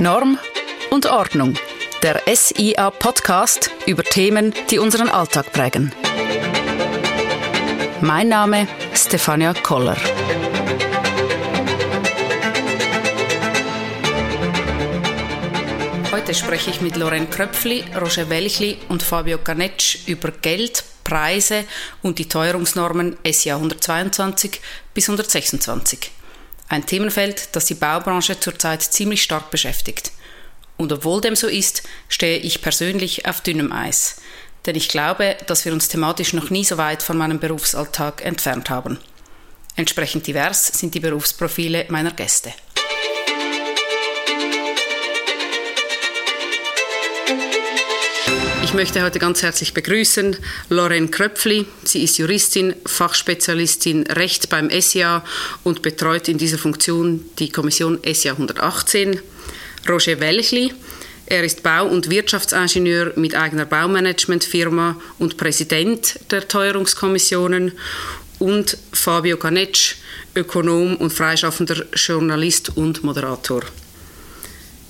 Norm und Ordnung. Der SIA Podcast über Themen, die unseren Alltag prägen. Mein Name Stefania Koller. Heute spreche ich mit Loren Kröpfli, Roger Welchli und Fabio Canetsch über Geld, Preise und die Teuerungsnormen SIA 122 bis 126. Ein Themenfeld, das die Baubranche zurzeit ziemlich stark beschäftigt. Und obwohl dem so ist, stehe ich persönlich auf dünnem Eis. Denn ich glaube, dass wir uns thematisch noch nie so weit von meinem Berufsalltag entfernt haben. Entsprechend divers sind die Berufsprofile meiner Gäste. Ich möchte heute ganz herzlich begrüßen Lorraine Kröpfli. Sie ist Juristin, Fachspezialistin Recht beim SIA und betreut in dieser Funktion die Kommission SIA 118. Roger Welchli. Er ist Bau- und Wirtschaftsingenieur mit eigener Baumanagementfirma und Präsident der Teuerungskommissionen. Und Fabio Canetsch, Ökonom und freischaffender Journalist und Moderator.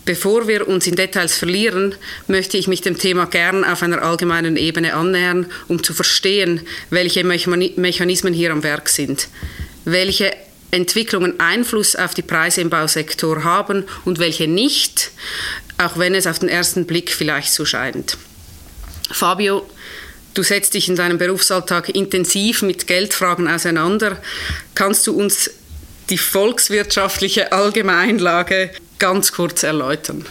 Bevor wir uns in Details verlieren, möchte ich mich dem Thema gern auf einer allgemeinen Ebene annähern, um zu verstehen, welche Mechanismen hier am Werk sind, welche Entwicklungen Einfluss auf die Preise im Bausektor haben und welche nicht, auch wenn es auf den ersten Blick vielleicht so scheint. Fabio, du setzt dich in deinem Berufsalltag intensiv mit Geldfragen auseinander. Kannst du uns die volkswirtschaftliche Allgemeinlage ganz kurz erläutern?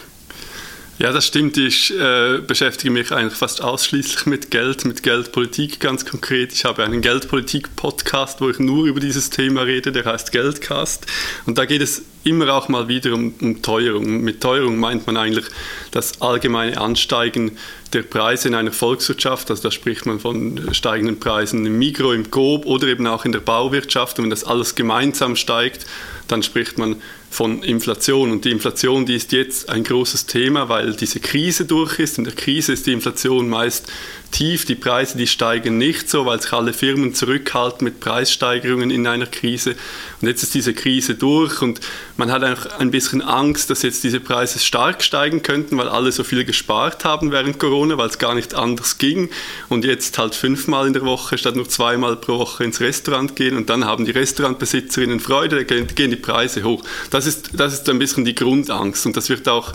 Ja, das stimmt. Ich äh, beschäftige mich eigentlich fast ausschließlich mit Geld, mit Geldpolitik ganz konkret. Ich habe einen Geldpolitik-Podcast, wo ich nur über dieses Thema rede, der heißt Geldcast. Und da geht es immer auch mal wieder um, um Teuerung. Mit Teuerung meint man eigentlich das allgemeine Ansteigen der Preise in einer Volkswirtschaft. Also da spricht man von steigenden Preisen im Mikro, im Coop oder eben auch in der Bauwirtschaft. Und wenn das alles gemeinsam steigt, dann spricht man von Inflation. Und die Inflation, die ist jetzt ein großes Thema, weil diese Krise durch ist. In der Krise ist die Inflation meist tief. Die Preise, die steigen nicht so, weil sich alle Firmen zurückhalten mit Preissteigerungen in einer Krise. Und jetzt ist diese Krise durch und man hat auch ein bisschen Angst, dass jetzt diese Preise stark steigen könnten, weil alle so viel gespart haben während Corona, weil es gar nicht anders ging. Und jetzt halt fünfmal in der Woche statt nur zweimal pro Woche ins Restaurant gehen und dann haben die Restaurantbesitzerinnen Freude, da gehen die Preise hoch. Das ist, das ist ein bisschen die Grundangst und das wird auch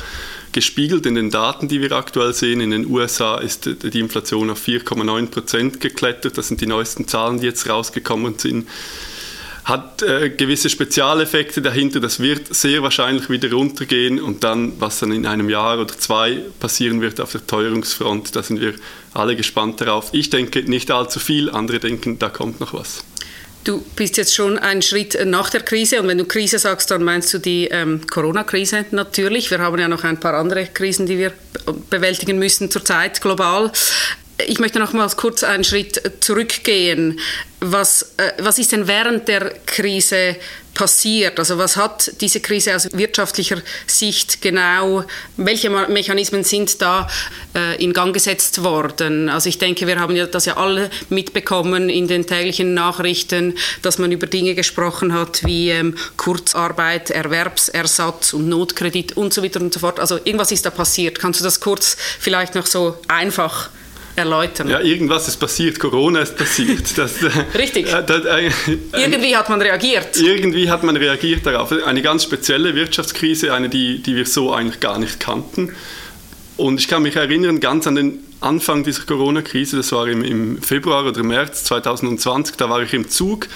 gespiegelt in den Daten, die wir aktuell sehen. In den USA ist die Inflation auf 4,9 Prozent geklettert. Das sind die neuesten Zahlen, die jetzt rausgekommen sind. Hat äh, gewisse Spezialeffekte dahinter. Das wird sehr wahrscheinlich wieder runtergehen und dann, was dann in einem Jahr oder zwei passieren wird auf der Teuerungsfront, da sind wir alle gespannt darauf. Ich denke nicht allzu viel, andere denken, da kommt noch was. Du bist jetzt schon einen Schritt nach der Krise und wenn du Krise sagst, dann meinst du die ähm, Corona-Krise natürlich. Wir haben ja noch ein paar andere Krisen, die wir bewältigen müssen zurzeit global. Ich möchte noch mal kurz einen Schritt zurückgehen. Was, äh, was ist denn während der Krise passiert? Also was hat diese Krise aus wirtschaftlicher Sicht genau, welche Mechanismen sind da äh, in Gang gesetzt worden? Also ich denke, wir haben ja das ja alle mitbekommen in den täglichen Nachrichten, dass man über Dinge gesprochen hat wie ähm, Kurzarbeit, Erwerbsersatz und Notkredit und so weiter und so fort. Also irgendwas ist da passiert. Kannst du das kurz vielleicht noch so einfach erläutern. Ja, irgendwas ist passiert, Corona ist passiert. Das, äh, Richtig. Äh, das, äh, irgendwie hat man reagiert. Irgendwie hat man reagiert darauf. Eine ganz spezielle Wirtschaftskrise, eine, die, die wir so eigentlich gar nicht kannten. Und ich kann mich erinnern, ganz an den Anfang dieser Corona-Krise, das war im, im Februar oder März 2020, da war ich im Zug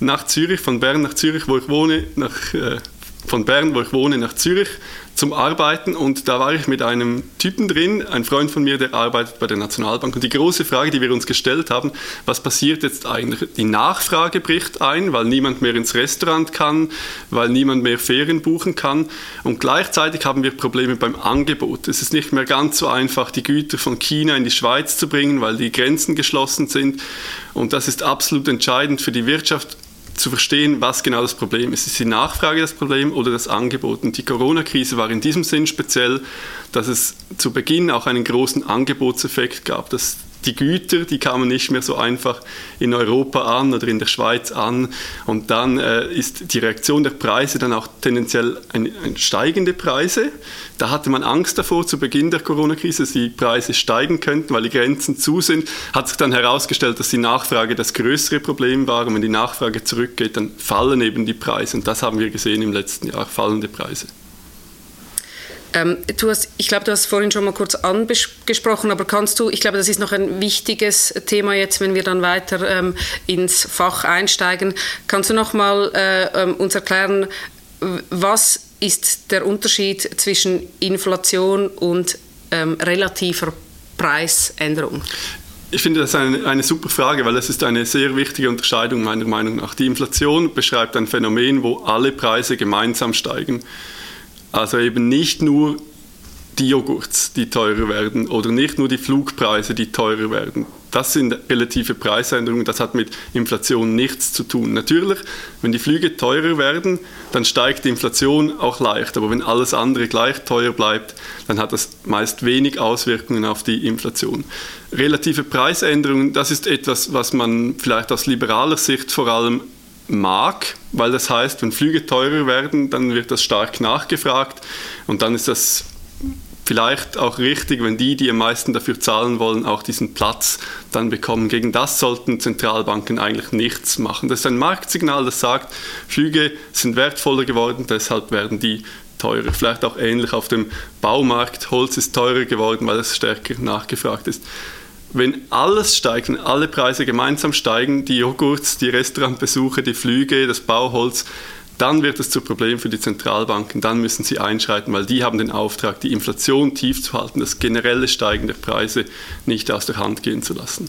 nach Zürich, von Bern nach Zürich, wo ich wohne, nach, äh, von Bern, wo ich wohne, nach Zürich zum Arbeiten und da war ich mit einem Typen drin, ein Freund von mir, der arbeitet bei der Nationalbank. Und die große Frage, die wir uns gestellt haben, was passiert jetzt eigentlich? Die Nachfrage bricht ein, weil niemand mehr ins Restaurant kann, weil niemand mehr Ferien buchen kann. Und gleichzeitig haben wir Probleme beim Angebot. Es ist nicht mehr ganz so einfach, die Güter von China in die Schweiz zu bringen, weil die Grenzen geschlossen sind. Und das ist absolut entscheidend für die Wirtschaft zu verstehen, was genau das Problem ist. Ist die Nachfrage das Problem oder das Angebot? Und die Corona-Krise war in diesem Sinn speziell, dass es zu Beginn auch einen großen Angebotseffekt gab, dass die Güter, die kamen nicht mehr so einfach in Europa an oder in der Schweiz an. Und dann äh, ist die Reaktion der Preise dann auch tendenziell ein, ein steigende Preise. Da hatte man Angst davor zu Beginn der Corona-Krise, dass die Preise steigen könnten, weil die Grenzen zu sind. Hat sich dann herausgestellt, dass die Nachfrage das größere Problem war. Und wenn die Nachfrage zurückgeht, dann fallen eben die Preise. Und das haben wir gesehen im letzten Jahr, fallende Preise. Ähm, du hast, ich glaube, du hast vorhin schon mal kurz angesprochen, aber kannst du, ich glaube, das ist noch ein wichtiges Thema jetzt, wenn wir dann weiter ähm, ins Fach einsteigen. Kannst du noch mal äh, ähm, uns erklären, was ist der Unterschied zwischen Inflation und ähm, relativer Preisänderung? Ich finde das eine, eine super Frage, weil es ist eine sehr wichtige Unterscheidung meiner Meinung nach. Die Inflation beschreibt ein Phänomen, wo alle Preise gemeinsam steigen. Also eben nicht nur die Joghurts, die teurer werden oder nicht nur die Flugpreise, die teurer werden. Das sind relative Preisänderungen, das hat mit Inflation nichts zu tun. Natürlich, wenn die Flüge teurer werden, dann steigt die Inflation auch leicht, aber wenn alles andere gleich teuer bleibt, dann hat das meist wenig Auswirkungen auf die Inflation. Relative Preisänderungen, das ist etwas, was man vielleicht aus liberaler Sicht vor allem mag, weil das heißt, wenn Flüge teurer werden, dann wird das stark nachgefragt und dann ist das vielleicht auch richtig, wenn die, die am meisten dafür zahlen wollen, auch diesen Platz dann bekommen. Gegen das sollten Zentralbanken eigentlich nichts machen. Das ist ein Marktsignal, das sagt, Flüge sind wertvoller geworden, deshalb werden die teurer. Vielleicht auch ähnlich auf dem Baumarkt, Holz ist teurer geworden, weil es stärker nachgefragt ist wenn alles steigt, wenn alle Preise gemeinsam steigen, die Joghurts, die Restaurantbesuche, die Flüge, das Bauholz, dann wird es zu Problem für die Zentralbanken, dann müssen sie einschreiten, weil die haben den Auftrag, die Inflation tief zu halten, das generelle Steigen der Preise nicht aus der Hand gehen zu lassen.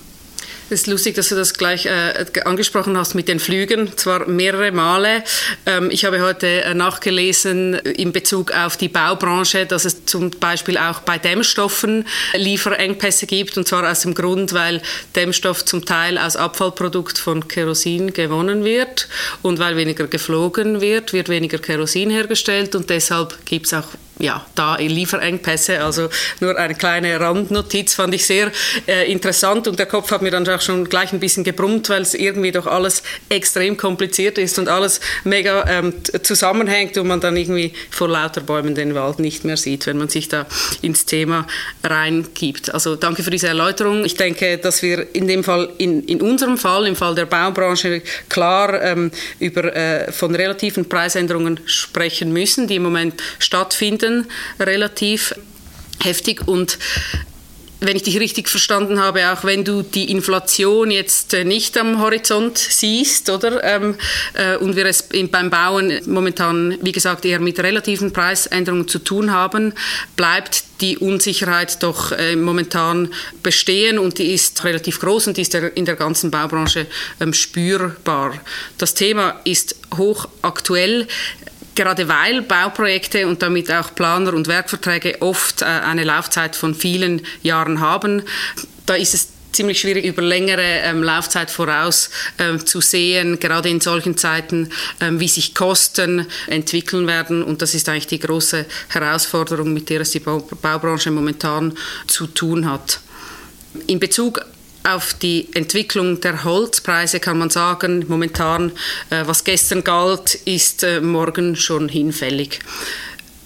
Es ist lustig, dass du das gleich äh, angesprochen hast mit den Flügen, zwar mehrere Male. Ähm, ich habe heute äh, nachgelesen in Bezug auf die Baubranche, dass es zum Beispiel auch bei Dämmstoffen Lieferengpässe gibt, und zwar aus dem Grund, weil Dämmstoff zum Teil aus Abfallprodukt von Kerosin gewonnen wird und weil weniger geflogen wird, wird weniger Kerosin hergestellt und deshalb gibt es auch ja, da Lieferengpässe. Also nur eine kleine Randnotiz fand ich sehr äh, interessant und der Kopf hat mir dann auch schon gleich ein bisschen gebrummt, weil es irgendwie doch alles extrem kompliziert ist und alles mega ähm, zusammenhängt und man dann irgendwie vor lauter Bäumen den Wald nicht mehr sieht, wenn man sich da ins Thema reingibt. Also danke für diese Erläuterung. Ich denke, dass wir in dem Fall, in, in unserem Fall, im Fall der Baubranche, klar ähm, über äh, von relativen Preisänderungen sprechen müssen, die im Moment stattfinden Schulden relativ heftig und wenn ich dich richtig verstanden habe, auch wenn du die Inflation jetzt äh, nicht am Horizont siehst, oder? Ähm, äh, und wir es beim Bauen momentan, wie gesagt, eher mit relativen Preisänderungen zu tun haben, bleibt die Unsicherheit doch äh, momentan bestehen und die ist relativ groß und die ist in der ganzen Baubranche ähm, spürbar. Das Thema ist hochaktuell gerade weil Bauprojekte und damit auch Planer und Werkverträge oft äh, eine Laufzeit von vielen Jahren haben, da ist es ziemlich schwierig, über längere ähm, Laufzeit voraus ähm, zu sehen, gerade in solchen Zeiten, ähm, wie sich Kosten entwickeln werden. Und das ist eigentlich die große Herausforderung, mit der es die Bau Baubranche momentan zu tun hat. In Bezug auf die Entwicklung der Holzpreise kann man sagen, momentan, äh, was gestern galt, ist äh, morgen schon hinfällig.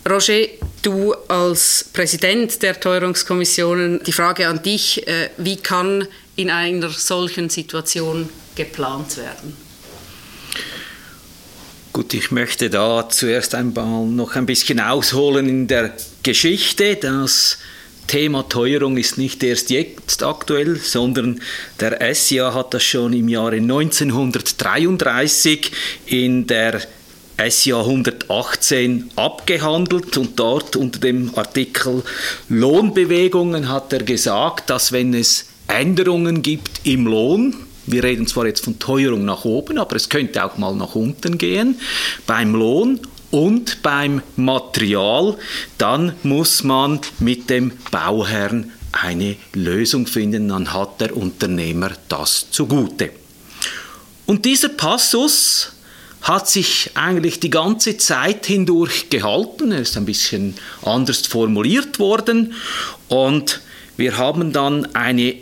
Roger, du als Präsident der Teuerungskommissionen, die Frage an dich, äh, wie kann in einer solchen Situation geplant werden? Gut, ich möchte da zuerst einmal noch ein bisschen ausholen in der Geschichte, dass Thema Teuerung ist nicht erst jetzt aktuell, sondern der SIA hat das schon im Jahre 1933 in der SIA 118 abgehandelt. Und dort unter dem Artikel Lohnbewegungen hat er gesagt, dass wenn es Änderungen gibt im Lohn, wir reden zwar jetzt von Teuerung nach oben, aber es könnte auch mal nach unten gehen, beim Lohn und beim Material, dann muss man mit dem Bauherrn eine Lösung finden, dann hat der Unternehmer das zugute. Und dieser Passus hat sich eigentlich die ganze Zeit hindurch gehalten. Er ist ein bisschen anders formuliert worden und wir haben dann eine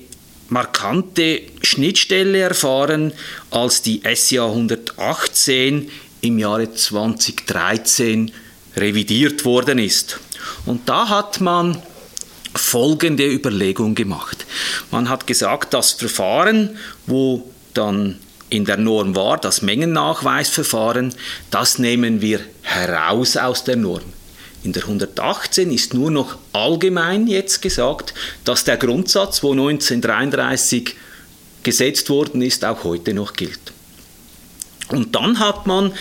markante Schnittstelle erfahren, als die SIA 118 im Jahre 2013 revidiert worden ist. Und da hat man folgende Überlegung gemacht. Man hat gesagt, das Verfahren, wo dann in der Norm war, das Mengennachweisverfahren, das nehmen wir heraus aus der Norm. In der 118 ist nur noch allgemein jetzt gesagt, dass der Grundsatz, wo 1933 gesetzt worden ist, auch heute noch gilt. Und dann hat man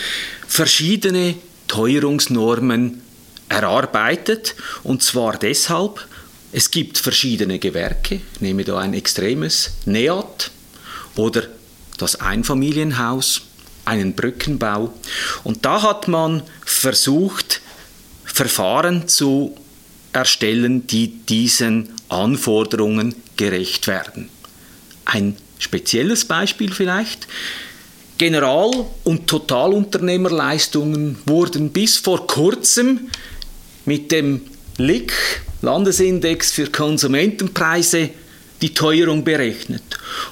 verschiedene Teuerungsnormen erarbeitet und zwar deshalb, es gibt verschiedene Gewerke, ich nehme da ein extremes NEAT oder das Einfamilienhaus, einen Brückenbau und da hat man versucht, Verfahren zu erstellen, die diesen Anforderungen gerecht werden. Ein spezielles Beispiel vielleicht. General- und Totalunternehmerleistungen wurden bis vor kurzem mit dem LIC, Landesindex für Konsumentenpreise, die Teuerung berechnet.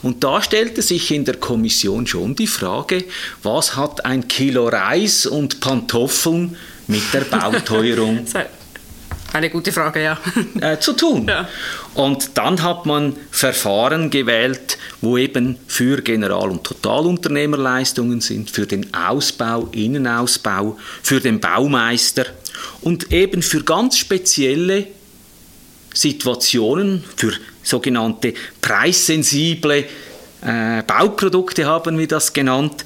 Und da stellte sich in der Kommission schon die Frage, was hat ein Kilo Reis und Pantoffeln mit der Bauteuerung eine gute Frage, ja. Äh, zu tun. Ja. Und dann hat man Verfahren gewählt, wo eben für General- und Totalunternehmerleistungen sind, für den Ausbau, Innenausbau, für den Baumeister und eben für ganz spezielle Situationen, für sogenannte preissensible äh, Bauprodukte haben wir das genannt,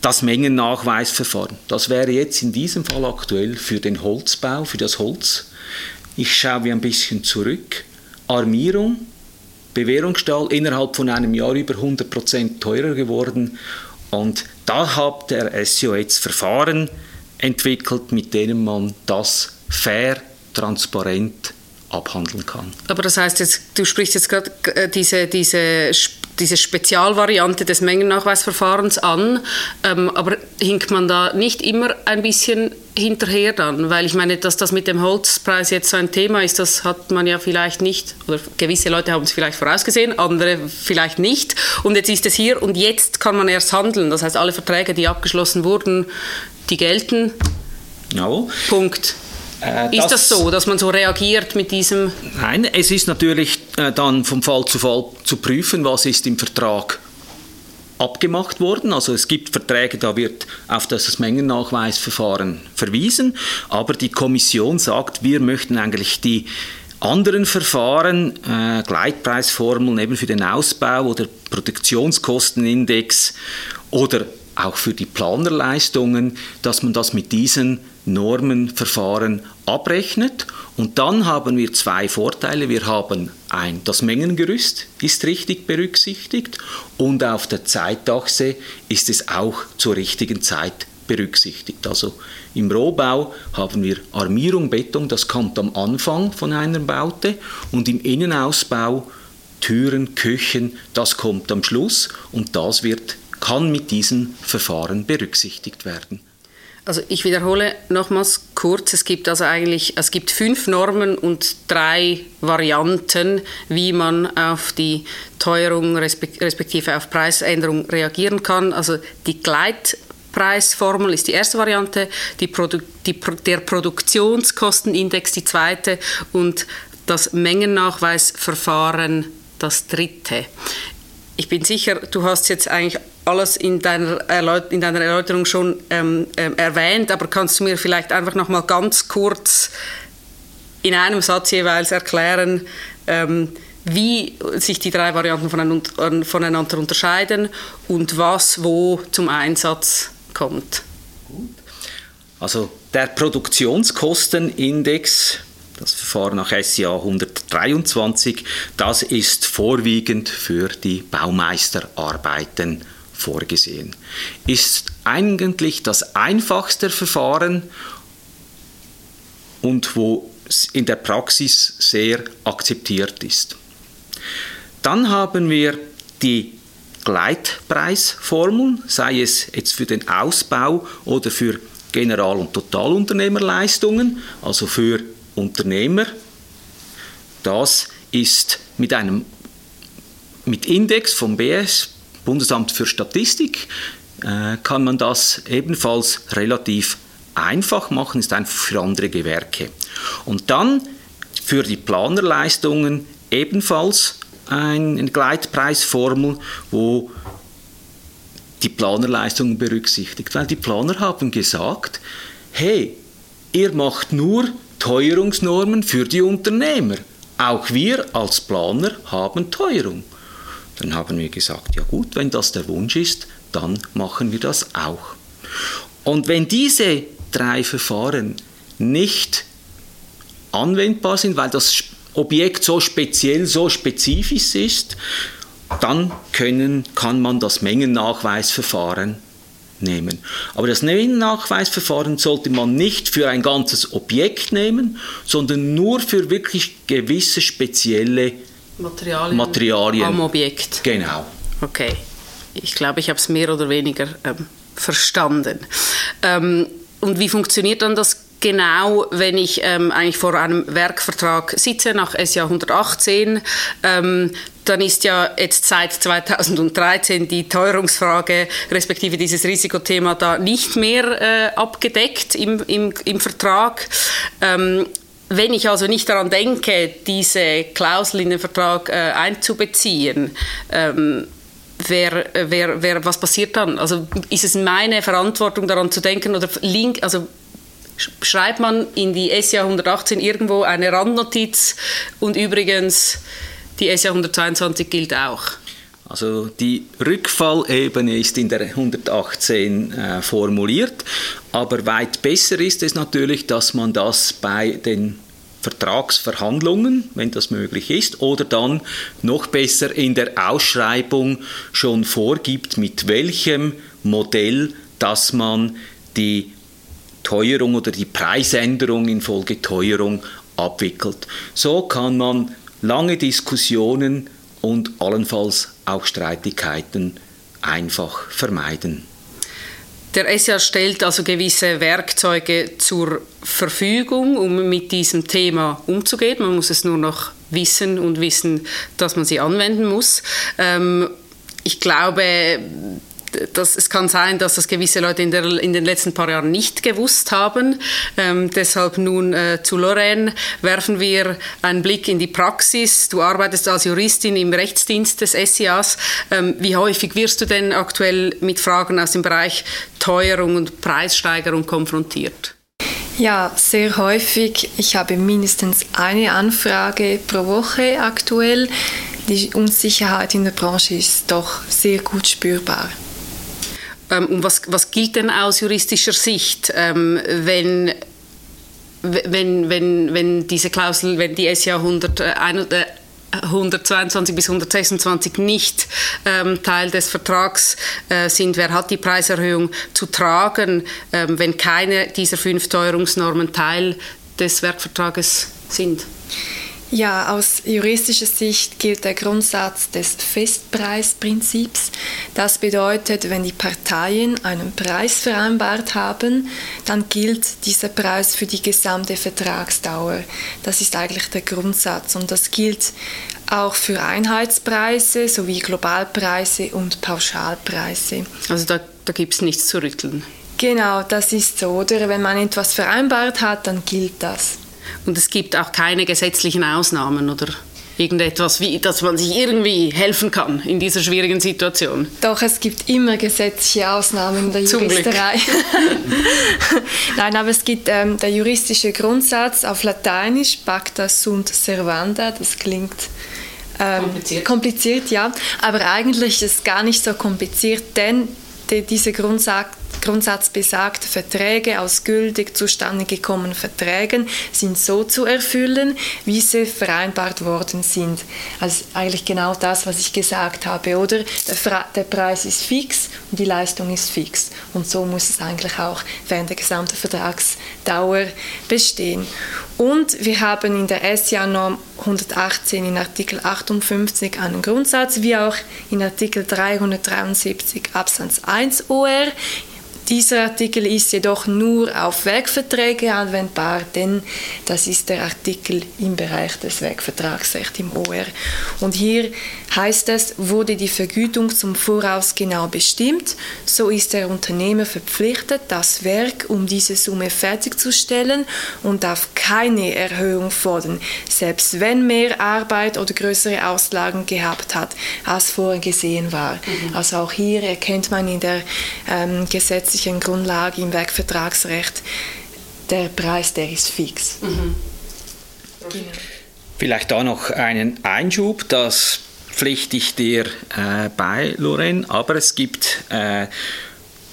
das Mengennachweisverfahren. Das wäre jetzt in diesem Fall aktuell für den Holzbau, für das Holz. Ich schaue ein bisschen zurück. Armierung, Bewährungsstahl innerhalb von einem Jahr über 100% teurer geworden. Und da hat der SEO jetzt Verfahren entwickelt, mit denen man das fair, transparent abhandeln kann. Aber das heißt jetzt, du sprichst jetzt gerade äh, diese, diese diese Spezialvariante des Mengennachweisverfahrens an, ähm, aber hinkt man da nicht immer ein bisschen hinterher dann? Weil ich meine, dass das mit dem Holzpreis jetzt so ein Thema ist, das hat man ja vielleicht nicht, oder gewisse Leute haben es vielleicht vorausgesehen, andere vielleicht nicht. Und jetzt ist es hier und jetzt kann man erst handeln. Das heißt, alle Verträge, die abgeschlossen wurden, die gelten. No. Punkt. Äh, ist das, so, dass man so reagiert mit diesem? Nein, es ist natürlich äh, dann vom Fall zu Fall zu prüfen, was ist im Vertrag abgemacht worden. Also es gibt Verträge, da wird auf das Mengennachweisverfahren verwiesen, aber die Kommission sagt, wir möchten eigentlich die anderen Verfahren, äh, Gleitpreisformeln eben für den Ausbau oder Produktionskostenindex oder auch für die Planerleistungen, dass man das mit diesen Normenverfahren abrechnet. Und dann haben wir zwei Vorteile. Wir haben ein, das Mengengerüst ist richtig berücksichtigt und auf der Zeitachse ist es auch zur richtigen Zeit berücksichtigt. Also im Rohbau haben wir Armierung, Beton, das kommt am Anfang von einer Baute und im Innenausbau Türen, Küchen, das kommt am Schluss und das wird, kann mit diesen Verfahren berücksichtigt werden. Also ich wiederhole nochmals kurz, es gibt also eigentlich, es gibt fünf Normen und drei Varianten, wie man auf die Teuerung respektive auf Preisänderung reagieren kann. Also die Gleitpreisformel ist die erste Variante, die Produ die, der Produktionskostenindex die zweite und das Mengennachweisverfahren das dritte. Ich bin sicher, du hast jetzt eigentlich alles in deiner, Erläut in deiner Erläuterung schon ähm, ähm, erwähnt, aber kannst du mir vielleicht einfach noch mal ganz kurz in einem Satz jeweils erklären, ähm, wie sich die drei Varianten voneinander unterscheiden und was wo zum Einsatz kommt? Also der Produktionskostenindex das Verfahren nach SIA 123, das ist vorwiegend für die Baumeisterarbeiten vorgesehen. Ist eigentlich das einfachste Verfahren und wo in der Praxis sehr akzeptiert ist. Dann haben wir die Gleitpreisformeln, sei es jetzt für den Ausbau oder für General- und Totalunternehmerleistungen, also für Unternehmer. Das ist mit einem mit Index vom BS, Bundesamt für Statistik, äh, kann man das ebenfalls relativ einfach machen, ist einfach für andere Gewerke. Und dann für die Planerleistungen ebenfalls eine Gleitpreisformel, wo die Planerleistungen berücksichtigt, weil die Planer haben gesagt, hey, ihr macht nur Teuerungsnormen für die Unternehmer. Auch wir als Planer haben Teuerung. Dann haben wir gesagt, ja gut, wenn das der Wunsch ist, dann machen wir das auch. Und wenn diese drei Verfahren nicht anwendbar sind, weil das Objekt so speziell, so spezifisch ist, dann können, kann man das Mengennachweisverfahren nehmen. Aber das Mengennachweisverfahren sollte man nicht für ein ganzes Objekt nehmen, sondern nur für wirklich gewisse spezielle Materialien, Materialien. am Objekt. Genau. Okay. Ich glaube, ich habe es mehr oder weniger ähm, verstanden. Ähm, und wie funktioniert dann das genau, wenn ich ähm, eigentlich vor einem Werkvertrag sitze nach SJ 118, ähm, dann ist ja jetzt seit 2013 die Teuerungsfrage respektive dieses Risikothema da nicht mehr äh, abgedeckt im, im, im Vertrag. Ähm, wenn ich also nicht daran denke, diese Klausel in den Vertrag äh, einzubeziehen, ähm, wer, wer, wer, was passiert dann? Also ist es meine Verantwortung daran zu denken oder link, also schreibt man in die SJ 118 irgendwo eine Randnotiz und übrigens die SJ 122 gilt auch. Also die Rückfallebene ist in der 118 äh, formuliert, aber weit besser ist es natürlich, dass man das bei den Vertragsverhandlungen, wenn das möglich ist, oder dann noch besser in der Ausschreibung schon vorgibt, mit welchem Modell, dass man die Teuerung oder die Preisänderung infolge Teuerung abwickelt. So kann man lange Diskussionen und allenfalls auch Streitigkeiten einfach vermeiden. Der ESA stellt also gewisse Werkzeuge zur Verfügung, um mit diesem Thema umzugehen. Man muss es nur noch wissen und wissen, dass man sie anwenden muss. Ähm, ich glaube, das, es kann sein, dass das gewisse Leute in, der, in den letzten paar Jahren nicht gewusst haben. Ähm, deshalb nun äh, zu Lorraine werfen wir einen Blick in die Praxis. Du arbeitest als Juristin im Rechtsdienst des SIAs. Ähm, wie häufig wirst du denn aktuell mit Fragen aus dem Bereich Teuerung und Preissteigerung konfrontiert? Ja, sehr häufig. Ich habe mindestens eine Anfrage pro Woche aktuell. Die Unsicherheit in der Branche ist doch sehr gut spürbar. Ähm, und was, was gilt denn aus juristischer Sicht, ähm, wenn wenn, wenn, wenn diese Klausel, wenn die SJ 100, äh, 122 bis 126 nicht ähm, Teil des Vertrags äh, sind, wer hat die Preiserhöhung zu tragen, ähm, wenn keine dieser fünf Teuerungsnormen Teil des Werkvertrages sind? Ja, aus juristischer Sicht gilt der Grundsatz des Festpreisprinzips. Das bedeutet, wenn die Parteien einen Preis vereinbart haben, dann gilt dieser Preis für die gesamte Vertragsdauer. Das ist eigentlich der Grundsatz und das gilt auch für Einheitspreise sowie Globalpreise und Pauschalpreise. Also da, da gibt es nichts zu rütteln. Genau, das ist so. Oder wenn man etwas vereinbart hat, dann gilt das. Und es gibt auch keine gesetzlichen Ausnahmen oder irgendetwas, wie, dass man sich irgendwie helfen kann in dieser schwierigen Situation. Doch, es gibt immer gesetzliche Ausnahmen in der Zum Juristerei. Nein, aber es gibt ähm, der juristische Grundsatz auf Lateinisch, pacta sunt servanda, das klingt ähm, kompliziert. kompliziert, ja, aber eigentlich ist es gar nicht so kompliziert, denn die, dieser Grundsatz Grundsatz besagt, Verträge aus gültig zustande gekommenen Verträgen sind so zu erfüllen, wie sie vereinbart worden sind. Also eigentlich genau das, was ich gesagt habe, oder? Der, der Preis ist fix und die Leistung ist fix. Und so muss es eigentlich auch während der gesamten Vertragsdauer bestehen. Und wir haben in der SJA-Norm 118 in Artikel 58 einen Grundsatz, wie auch in Artikel 373 Absatz 1 OR Dieser Artikel ist jedoch nur auf Werkverträge anwendbar, denn das ist der Artikel im Bereich des Werkvertragsrechts im OR. Und hier heißt es, wurde die Vergütung zum Voraus genau bestimmt, so ist der Unternehmer verpflichtet, das Werk um diese Summe fertigzustellen und darf keine Erhöhung fordern, selbst wenn mehr Arbeit oder größere Auslagen gehabt hat, als vorgesehen war. Mhm. Also auch hier erkennt man in der ähm, Gesetz gesetzlichen Grundlage im Werkvertragsrecht, der Preis, der ist fix. Mhm. Genau. Vielleicht da noch einen Einschub, das pflichte ich dir äh, bei, Loren, aber es gibt äh,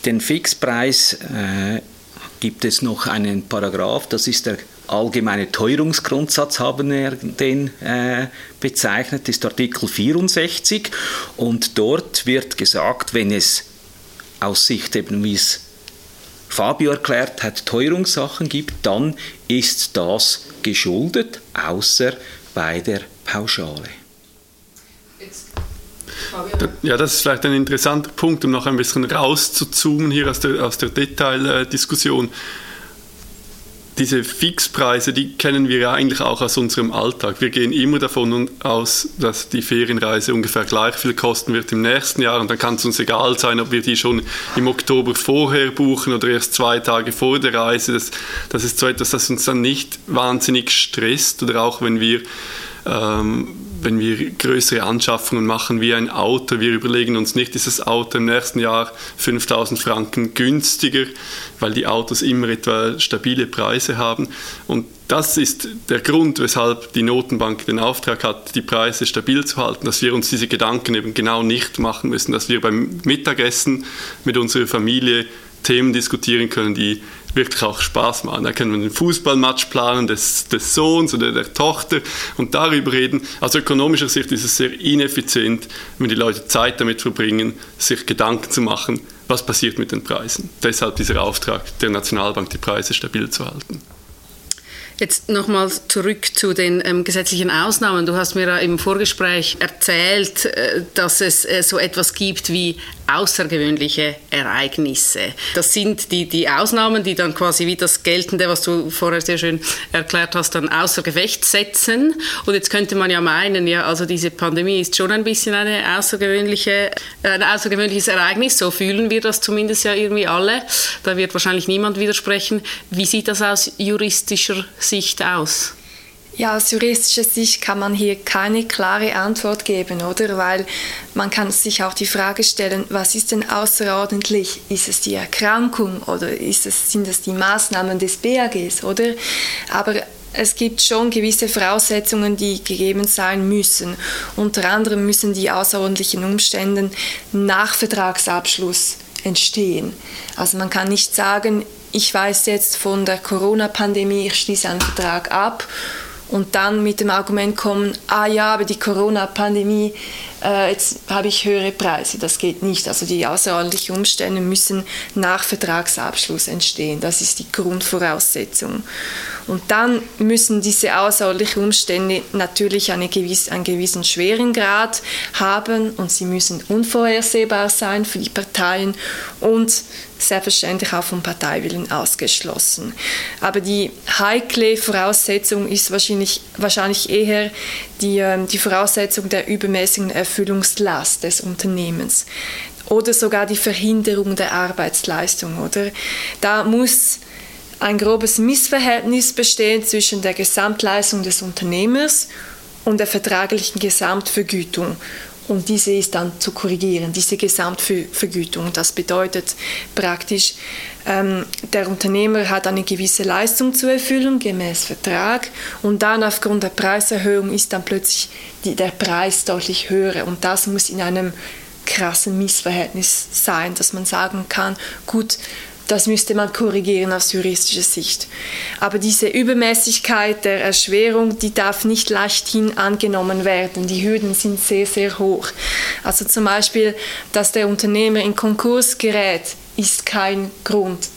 den Fixpreis, äh, gibt es noch einen Paragraph, das ist der allgemeine Teuerungsgrundsatz haben wir den äh, bezeichnet, ist Artikel 64 und dort wird gesagt, wenn es aus Sicht eben, wie es Fabio erklärt hat, Teuerungssachen gibt, dann ist das geschuldet, außer bei der Pauschale. Ja, das ist vielleicht ein interessanter Punkt, um noch ein bisschen rauszuzoomen hier aus der, aus der Detaildiskussion diese Fixpreise, die kennen wir ja eigentlich auch aus unserem Alltag. Wir gehen immer davon aus, dass die Ferienreise ungefähr gleich viel kosten wird im nächsten Jahr und dann kann es uns egal sein, ob wir die schon im Oktober vorher buchen oder erst zwei Tage vor der Reise. Das, das ist so etwas, das uns dann nicht wahnsinnig stresst oder auch wenn wir ähm, wenn wir größere Anschaffungen machen wie ein Auto, wir überlegen uns nicht, ist das Auto im nächsten Jahr 5000 Franken günstiger, weil die Autos immer etwa stabile Preise haben. Und das ist der Grund, weshalb die Notenbank den Auftrag hat, die Preise stabil zu halten, dass wir uns diese Gedanken eben genau nicht machen müssen, dass wir beim Mittagessen mit unserer Familie Themen diskutieren können, die wirklich auch Spaß machen. Da können wir den Fußballmatch planen des, des Sohns oder der Tochter und darüber reden. Aus ökonomischer Sicht ist es sehr ineffizient, wenn die Leute Zeit damit verbringen, sich Gedanken zu machen, was passiert mit den Preisen. Deshalb dieser Auftrag der Nationalbank, die Preise stabil zu halten. Jetzt nochmal zurück zu den ähm, gesetzlichen Ausnahmen. Du hast mir ja im Vorgespräch erzählt, äh, dass es äh, so etwas gibt wie außergewöhnliche Ereignisse. Das sind die, die Ausnahmen, die dann quasi wie das Geltende, was du vorher sehr schön erklärt hast, dann außer Gefecht setzen. Und jetzt könnte man ja meinen, ja, also diese Pandemie ist schon ein bisschen eine außergewöhnliche, ein außergewöhnliches Ereignis. So fühlen wir das zumindest ja irgendwie alle. Da wird wahrscheinlich niemand widersprechen. Wie sieht das aus juristischer Sicht aus? Ja, aus juristischer Sicht kann man hier keine klare Antwort geben, oder? Weil man kann sich auch die Frage stellen, was ist denn außerordentlich? Ist es die Erkrankung oder ist es, sind es die Maßnahmen des BAGs, oder? Aber es gibt schon gewisse Voraussetzungen, die gegeben sein müssen. Unter anderem müssen die außerordentlichen Umstände nach Vertragsabschluss entstehen. Also man kann nicht sagen, ich weiß jetzt von der Corona-Pandemie, ich schließe einen Vertrag ab. Und dann mit dem Argument kommen, ah ja, aber die Corona-Pandemie, äh, jetzt habe ich höhere Preise. Das geht nicht. Also die außerordentlichen Umstände müssen nach Vertragsabschluss entstehen. Das ist die Grundvoraussetzung. Und dann müssen diese außerordentlichen Umstände natürlich eine gewisse, einen gewissen Schwerengrad haben und sie müssen unvorhersehbar sein für die Parteien und selbstverständlich auch vom Parteiwillen ausgeschlossen. Aber die heikle Voraussetzung ist wahrscheinlich, wahrscheinlich eher die, ähm, die Voraussetzung der übermäßigen Erfüllungslast des Unternehmens oder sogar die Verhinderung der Arbeitsleistung. Oder? Da muss ein grobes Missverhältnis bestehen zwischen der Gesamtleistung des Unternehmers und der vertraglichen Gesamtvergütung. Und diese ist dann zu korrigieren, diese Gesamtvergütung. Das bedeutet praktisch, ähm, der Unternehmer hat eine gewisse Leistung zu erfüllen, gemäß Vertrag, und dann aufgrund der Preiserhöhung ist dann plötzlich die, der Preis deutlich höher. Und das muss in einem krassen Missverhältnis sein, dass man sagen kann, gut, das müsste man korrigieren aus juristischer Sicht. Aber diese Übermäßigkeit der Erschwerung, die darf nicht leichthin angenommen werden. Die Hürden sind sehr, sehr hoch. Also zum Beispiel, dass der Unternehmer in Konkurs gerät, ist kein Grund.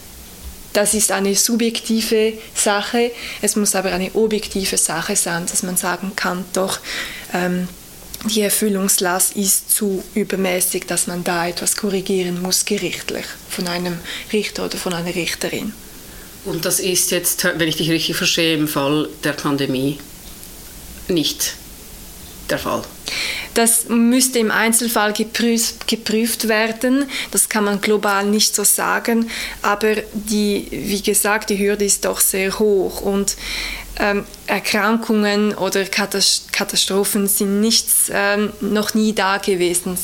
Das ist eine subjektive Sache. Es muss aber eine objektive Sache sein, dass man sagen kann, doch, ähm, die Erfüllungslast ist zu übermäßig, dass man da etwas korrigieren muss, gerichtlich, von einem Richter oder von einer Richterin. Und das ist jetzt, wenn ich dich richtig verstehe, im Fall der Pandemie nicht der Fall. Das müsste im Einzelfall geprüft, geprüft, werden. Das kann man global nicht so sagen. Aber die, wie gesagt, die Hürde ist doch sehr hoch. Und ähm, Erkrankungen oder Katastrophen sind nichts, ähm, noch nie da gewesen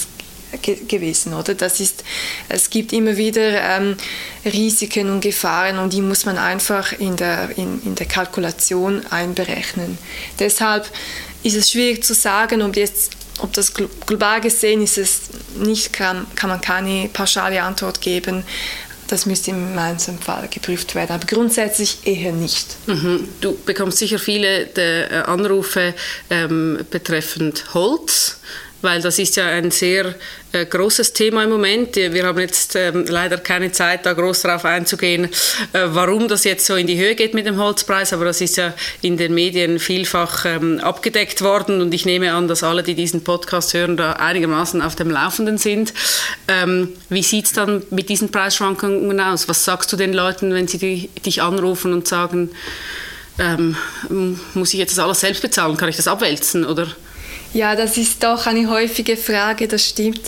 gewesen, oder? Das ist, es gibt immer wieder ähm, Risiken und Gefahren und die muss man einfach in der, in, in der Kalkulation einberechnen. Deshalb ist es schwierig zu sagen, ob jetzt ob das global gesehen ist es nicht, kann, kann man keine pauschale Antwort geben. Das müsste im einzelnen Fall geprüft werden, aber grundsätzlich eher nicht. Mhm. Du bekommst sicher viele äh, Anrufe ähm, betreffend Holz weil das ist ja ein sehr äh, großes Thema im Moment. Wir haben jetzt ähm, leider keine Zeit, da groß darauf einzugehen, äh, warum das jetzt so in die Höhe geht mit dem Holzpreis, aber das ist ja in den Medien vielfach ähm, abgedeckt worden und ich nehme an, dass alle, die diesen Podcast hören, da einigermaßen auf dem Laufenden sind. Ähm, wie sieht es dann mit diesen Preisschwankungen aus? Was sagst du den Leuten, wenn sie die, dich anrufen und sagen, ähm, muss ich jetzt das alles selbst bezahlen? Kann ich das abwälzen? Oder? Ja, das ist doch eine häufige Frage, das stimmt.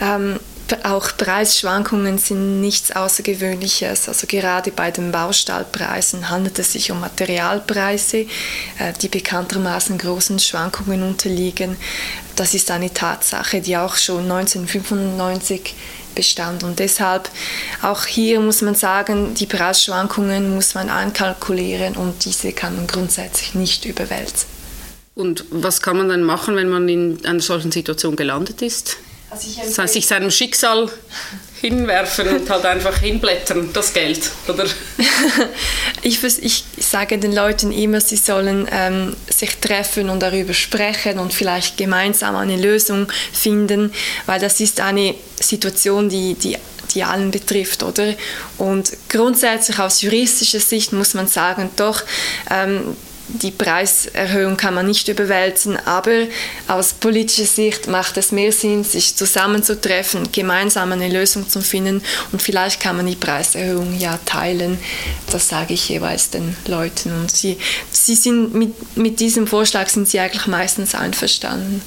Ähm, auch Preisschwankungen sind nichts Außergewöhnliches. Also gerade bei den Baustahlpreisen handelt es sich um Materialpreise, äh, die bekanntermaßen großen Schwankungen unterliegen. Das ist eine Tatsache, die auch schon 1995 bestand. Und deshalb auch hier muss man sagen, die Preisschwankungen muss man einkalkulieren und diese kann man grundsätzlich nicht überwälzen. Und was kann man dann machen, wenn man in einer solchen Situation gelandet ist? Also das heißt, sich seinem Schicksal hinwerfen und halt einfach hinblättern, das Geld, oder? ich, ich sage den Leuten immer, sie sollen ähm, sich treffen und darüber sprechen und vielleicht gemeinsam eine Lösung finden, weil das ist eine Situation, die, die die allen betrifft, oder? Und grundsätzlich aus juristischer Sicht muss man sagen, doch, ähm, die Preiserhöhung kann man nicht überwälzen, aber aus politischer Sicht macht es mehr Sinn, sich zusammenzutreffen, gemeinsam eine Lösung zu finden und vielleicht kann man die Preiserhöhung ja teilen. Das sage ich jeweils den Leuten und sie, sie sind mit, mit diesem Vorschlag sind sie eigentlich meistens einverstanden.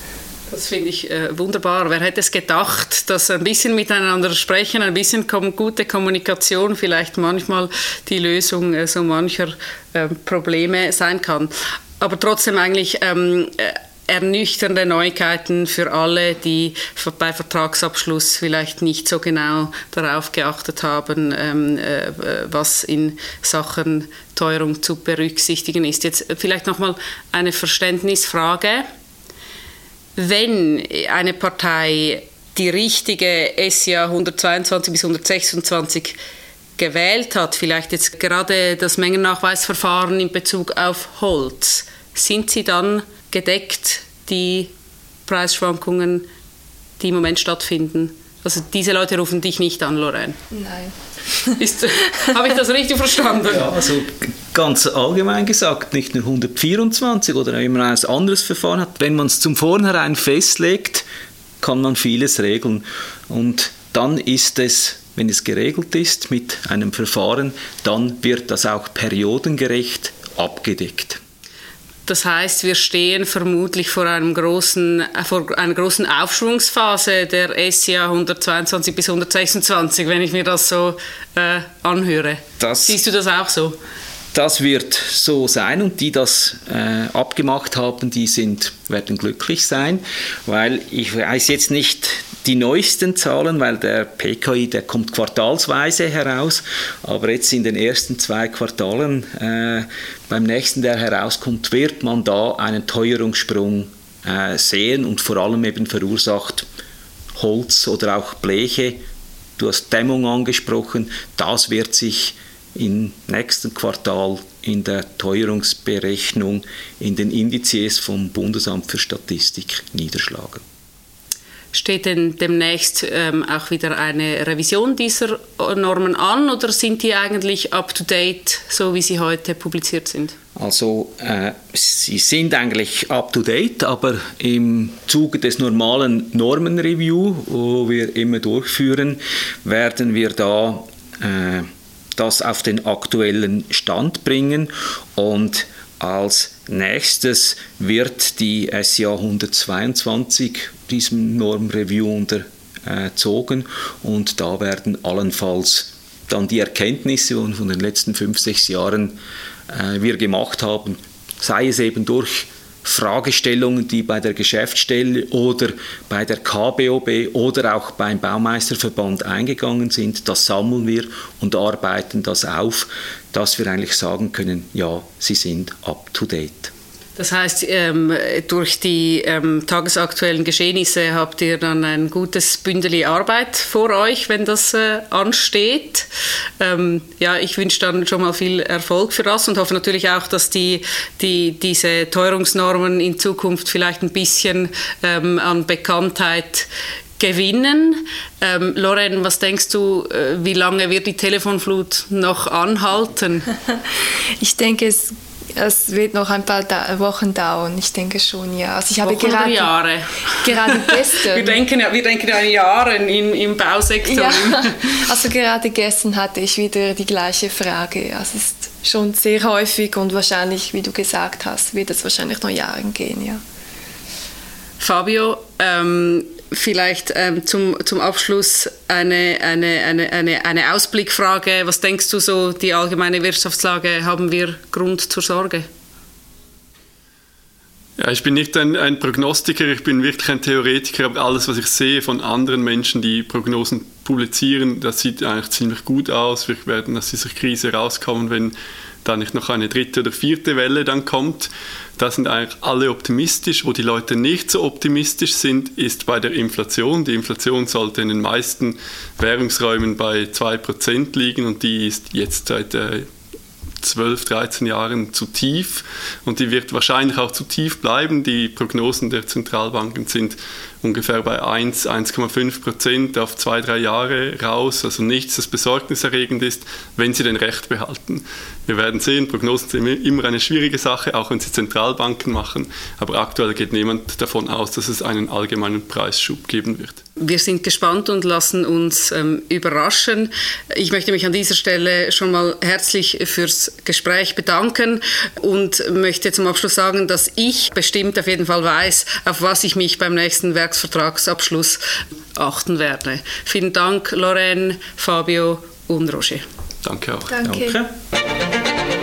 Das finde ich äh, wunderbar. Wer hätte es gedacht, dass ein bisschen miteinander sprechen, ein bisschen kom gute Kommunikation vielleicht manchmal die Lösung äh, so mancher äh, Probleme sein kann. Aber trotzdem eigentlich ähm, äh, ernüchternde Neuigkeiten für alle, die bei Vertragsabschluss vielleicht nicht so genau darauf geachtet haben, ähm, äh, was in Sachen Teuerung zu berücksichtigen ist. Jetzt vielleicht nochmal eine Verständnisfrage wenn eine Partei die richtige SIA 122 bis 126 gewählt hat, vielleicht jetzt gerade das Mengennachweisverfahren in Bezug auf Holz, sind sie dann gedeckt, die Preisschwankungen, die im Moment stattfinden? Also diese Leute rufen dich nicht an, Lorraine? Nein. Habe ich das richtig verstanden? Ja, also ganz allgemein gesagt, nicht nur 124 oder wenn man ein anderes Verfahren hat, wenn man es zum Vornherein festlegt, kann man vieles regeln. Und dann ist es, wenn es geregelt ist mit einem Verfahren, dann wird das auch periodengerecht abgedeckt. Das heißt, wir stehen vermutlich vor, einem großen, äh, vor einer großen Aufschwungsphase der SIA 122 bis 126, wenn ich mir das so äh, anhöre. Das, Siehst du das auch so? Das wird so sein und die das äh, abgemacht haben, die sind, werden glücklich sein, weil ich weiß jetzt nicht die neuesten Zahlen, weil der PKI, der kommt quartalsweise heraus, aber jetzt in den ersten zwei Quartalen, äh, beim nächsten, der herauskommt, wird man da einen Teuerungssprung äh, sehen und vor allem eben verursacht Holz oder auch Bleche. Du hast Dämmung angesprochen, das wird sich im nächsten Quartal in der Teuerungsberechnung in den Indizes vom Bundesamt für Statistik niederschlagen. Steht denn demnächst ähm, auch wieder eine Revision dieser Normen an oder sind die eigentlich up-to-date, so wie sie heute publiziert sind? Also äh, sie sind eigentlich up-to-date, aber im Zuge des normalen Normenreview, wo wir immer durchführen, werden wir da äh, das auf den aktuellen Stand bringen und als nächstes wird die SIA 122 diesem Normreview unterzogen. Und da werden allenfalls dann die Erkenntnisse von den letzten fünf, sechs Jahren äh, wir gemacht haben, sei es eben durch Fragestellungen, die bei der Geschäftsstelle oder bei der KBOB oder auch beim Baumeisterverband eingegangen sind, das sammeln wir und arbeiten das auf, dass wir eigentlich sagen können, ja, sie sind up to date. Das heißt, ähm, durch die ähm, tagesaktuellen Geschehnisse habt ihr dann ein gutes Bündeli Arbeit vor euch, wenn das äh, ansteht. Ähm, ja, ich wünsche dann schon mal viel Erfolg für das und hoffe natürlich auch, dass die, die, diese Teuerungsnormen in Zukunft vielleicht ein bisschen an Bekanntheit gewinnen. Ähm, Loren, was denkst du, äh, wie lange wird die Telefonflut noch anhalten? Ich denke, es es wird noch ein paar da Wochen dauern, ich denke schon, ja. Also ich habe Wochen gerade, Jahre? Gerade gestern. wir, denken ja, wir denken ja an Jahre im, im Bausektor. Ja, also gerade gestern hatte ich wieder die gleiche Frage. Also es ist schon sehr häufig und wahrscheinlich, wie du gesagt hast, wird es wahrscheinlich noch Jahre gehen, ja. Fabio, ähm, vielleicht ähm, zum, zum Abschluss eine, eine, eine, eine, eine Ausblickfrage. Was denkst du so, die allgemeine Wirtschaftslage, haben wir Grund zur Sorge? Ja, ich bin nicht ein, ein, Prognostiker, ich bin wirklich ein Theoretiker, aber alles, was ich sehe von anderen Menschen, die Prognosen publizieren, das sieht eigentlich ziemlich gut aus. Wir werden aus dieser Krise rauskommen, wenn da nicht noch eine dritte oder vierte Welle dann kommt. Da sind eigentlich alle optimistisch. Wo die Leute nicht so optimistisch sind, ist bei der Inflation. Die Inflation sollte in den meisten Währungsräumen bei 2% liegen und die ist jetzt seit äh, 12, 13 Jahren zu tief und die wird wahrscheinlich auch zu tief bleiben. Die Prognosen der Zentralbanken sind ungefähr bei 1, 1,5 Prozent auf zwei, drei Jahre raus. Also nichts, das besorgniserregend ist, wenn sie den Recht behalten. Wir werden sehen, Prognosen sind immer eine schwierige Sache, auch wenn sie Zentralbanken machen. Aber aktuell geht niemand davon aus, dass es einen allgemeinen Preisschub geben wird. Wir sind gespannt und lassen uns ähm, überraschen. Ich möchte mich an dieser Stelle schon mal herzlich fürs Gespräch bedanken und möchte zum Abschluss sagen, dass ich bestimmt auf jeden Fall weiß, auf was ich mich beim nächsten Werksvertragsabschluss achten werde. Vielen Dank, Lorraine, Fabio und Roger. Danke auch. Danke. Danke.